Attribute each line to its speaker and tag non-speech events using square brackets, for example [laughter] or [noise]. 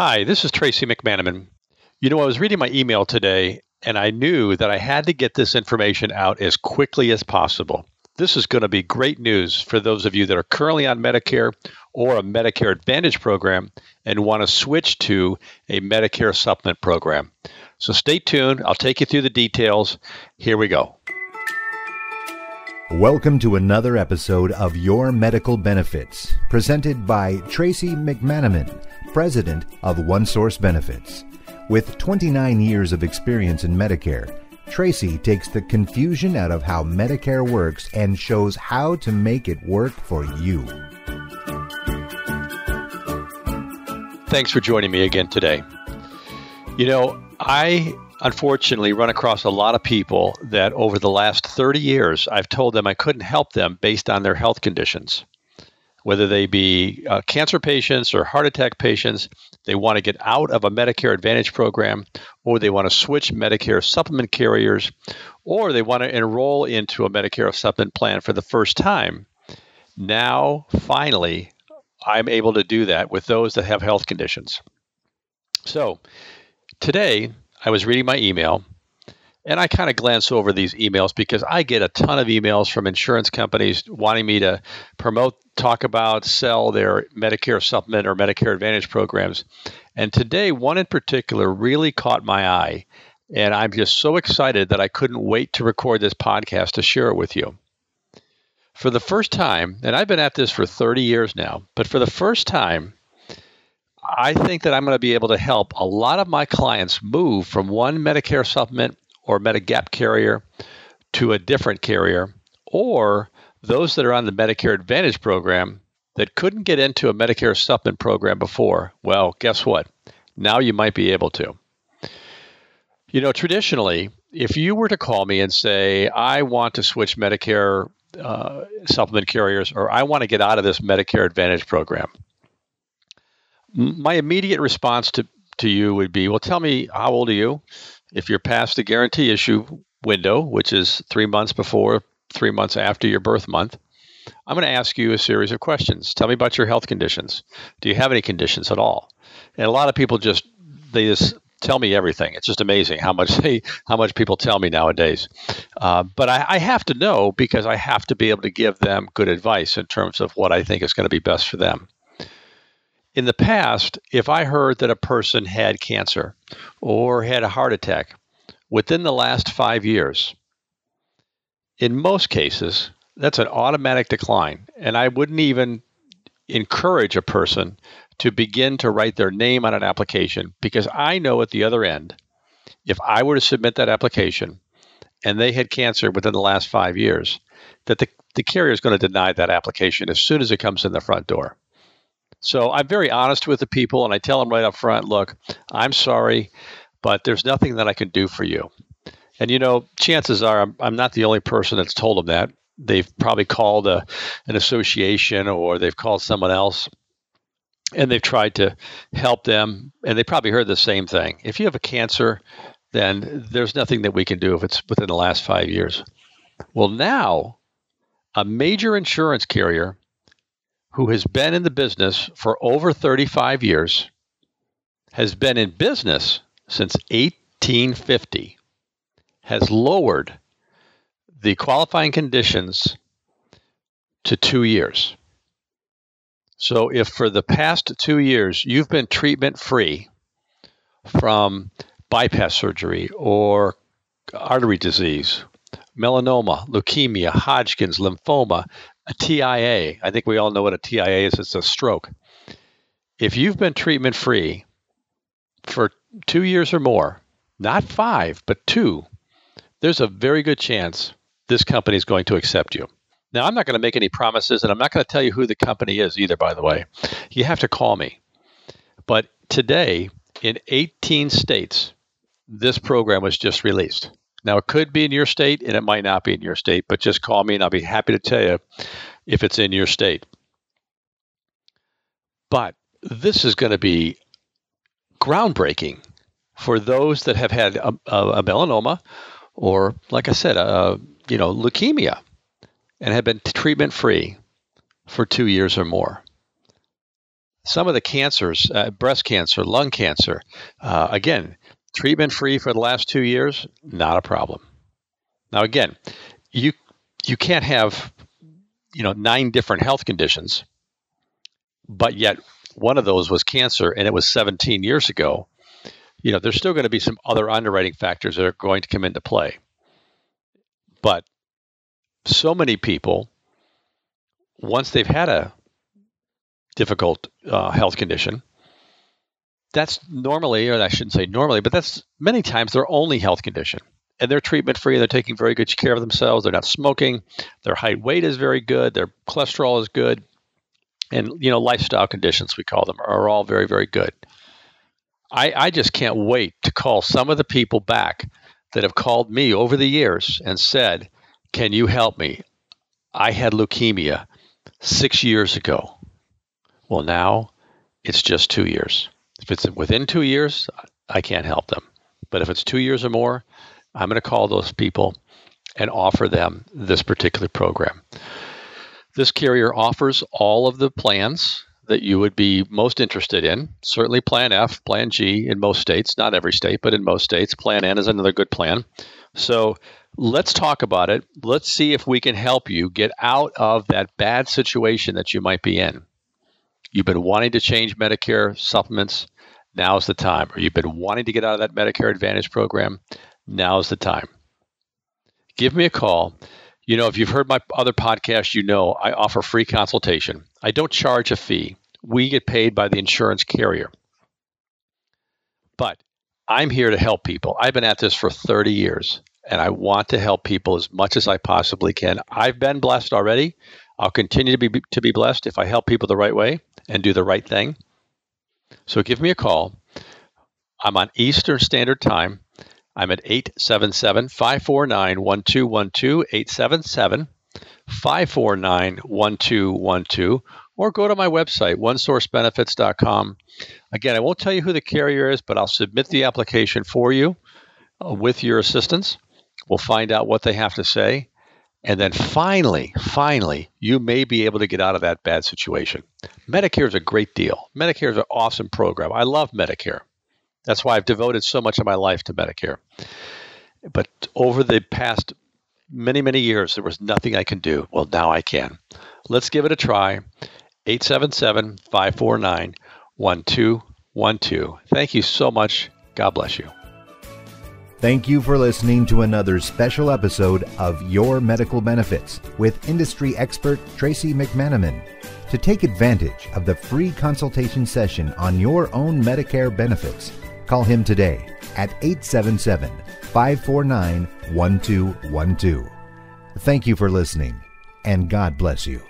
Speaker 1: Hi, this is Tracy McManaman. You know, I was reading my email today and I knew that I had to get this information out as quickly as possible. This is going to be great news for those of you that are currently on Medicare or a Medicare Advantage program and want to switch to a Medicare Supplement program. So stay tuned. I'll take you through the details. Here we go.
Speaker 2: Welcome to another episode of Your Medical Benefits, presented by Tracy McManaman president of OneSource Benefits. With 29 years of experience in Medicare, Tracy takes the confusion out of how Medicare works and shows how to make it work for you.
Speaker 1: Thanks for joining me again today. You know, I unfortunately run across a lot of people that over the last 30 years I've told them I couldn't help them based on their health conditions whether they be uh, cancer patients or heart attack patients. They want to get out of a Medicare Advantage program, or they want to switch Medicare supplement carriers, or they want to enroll into a Medicare supplement plan for the first time. Now, finally, I'm able to do that with those that have health conditions. So, today I was reading my email and I kind of glance over these emails because I get a ton of emails from insurance companies wanting me to promote, talk about, sell their Medicare supplement or Medicare Advantage programs. And today, one in particular really caught my eye. And I'm just so excited that I couldn't wait to record this podcast to share it with you. For the first time, and I've been at this for 30 years now, but for the first time, I think that I'm going to be able to help a lot of my clients move from one Medicare supplement or Medigap carrier to a different carrier, or those that are on the Medicare Advantage program that couldn't get into a Medicare supplement program before. Well, guess what? Now you might be able to. You know, traditionally, if you were to call me and say, I want to switch Medicare uh, supplement carriers or I want to get out of this Medicare Advantage program, my immediate response to, to you would be, Well, tell me, how old are you? If you're past the guarantee issue window, which is three months before, three months after your birth month, I'm going to ask you a series of questions. Tell me about your health conditions. Do you have any conditions at all? And a lot of people just they just tell me everything. It's just amazing how much [laughs] they how much people tell me nowadays. Uh, but I, I have to know because I have to be able to give them good advice in terms of what I think is going to be best for them. In the past, if I heard that a person had cancer or had a heart attack within the last five years, in most cases, that's an automatic decline. And I wouldn't even encourage a person to begin to write their name on an application because I know at the other end, if I were to submit that application and they had cancer within the last five years, that the, the carrier is going to deny that application as soon as it comes in the front door. So I'm very honest with the people and I tell them right up front look, I'm sorry, but there's nothing that I can do for you. And you know, chances are I'm, I'm not the only person that's told them that. They've probably called a, an association or they've called someone else and they've tried to help them and they probably heard the same thing. If you have a cancer, then there's nothing that we can do if it's within the last five years. Well, now a major insurance carrier who has been in the business for over 35 years, has been in business since 1850, has lowered the qualifying conditions to two years. So, if for the past two years you've been treatment free from bypass surgery or artery disease, melanoma, leukemia, Hodgkin's, lymphoma, a TIA. I think we all know what a TIA is. It's a stroke. If you've been treatment free for two years or more, not five, but two, there's a very good chance this company is going to accept you. Now, I'm not going to make any promises, and I'm not going to tell you who the company is either, by the way. You have to call me. But today, in 18 states, this program was just released. Now, it could be in your state and it might not be in your state, but just call me and I'll be happy to tell you if it's in your state. But this is going to be groundbreaking for those that have had a, a, a melanoma or, like I said, a, you know, leukemia and have been treatment free for two years or more. some of the cancers, uh, breast cancer, lung cancer, uh, again, treatment free for the last two years, not a problem. Now, again, you you can't have you know nine different health conditions, but yet one of those was cancer, and it was 17 years ago. You know, there's still going to be some other underwriting factors that are going to come into play, but so many people, once they've had a difficult uh, health condition, that's normally, or I shouldn't say normally, but that's many times their only health condition. And they're treatment free. They're taking very good care of themselves. They're not smoking. Their height weight is very good. Their cholesterol is good. And, you know, lifestyle conditions, we call them, are all very, very good. I, I just can't wait to call some of the people back that have called me over the years and said, Can you help me? I had leukemia six years ago. Well, now it's just two years. If it's within two years, I can't help them. But if it's two years or more, I'm going to call those people and offer them this particular program. This carrier offers all of the plans that you would be most interested in. Certainly, Plan F, Plan G in most states, not every state, but in most states. Plan N is another good plan. So let's talk about it. Let's see if we can help you get out of that bad situation that you might be in. You've been wanting to change Medicare supplements, now's the time. Or you've been wanting to get out of that Medicare Advantage program, now's the time. Give me a call. You know, if you've heard my other podcast, you know I offer free consultation. I don't charge a fee. We get paid by the insurance carrier. But I'm here to help people. I've been at this for 30 years and I want to help people as much as I possibly can. I've been blessed already. I'll continue to be to be blessed if I help people the right way and do the right thing. So give me a call. I'm on Eastern Standard Time. I'm at 877 549 1212, 877 549 1212, or go to my website, onesourcebenefits.com. Again, I won't tell you who the carrier is, but I'll submit the application for you uh, with your assistance. We'll find out what they have to say. And then finally, finally, you may be able to get out of that bad situation. Medicare is a great deal. Medicare is an awesome program. I love Medicare. That's why I've devoted so much of my life to Medicare. But over the past many, many years, there was nothing I can do. Well, now I can. Let's give it a try. 877 549 1212. Thank you so much. God bless you.
Speaker 2: Thank you for listening to another special episode of Your Medical Benefits with industry expert Tracy McManaman. To take advantage of the free consultation session on your own Medicare benefits, call him today at 877 549 1212. Thank you for listening, and God bless you.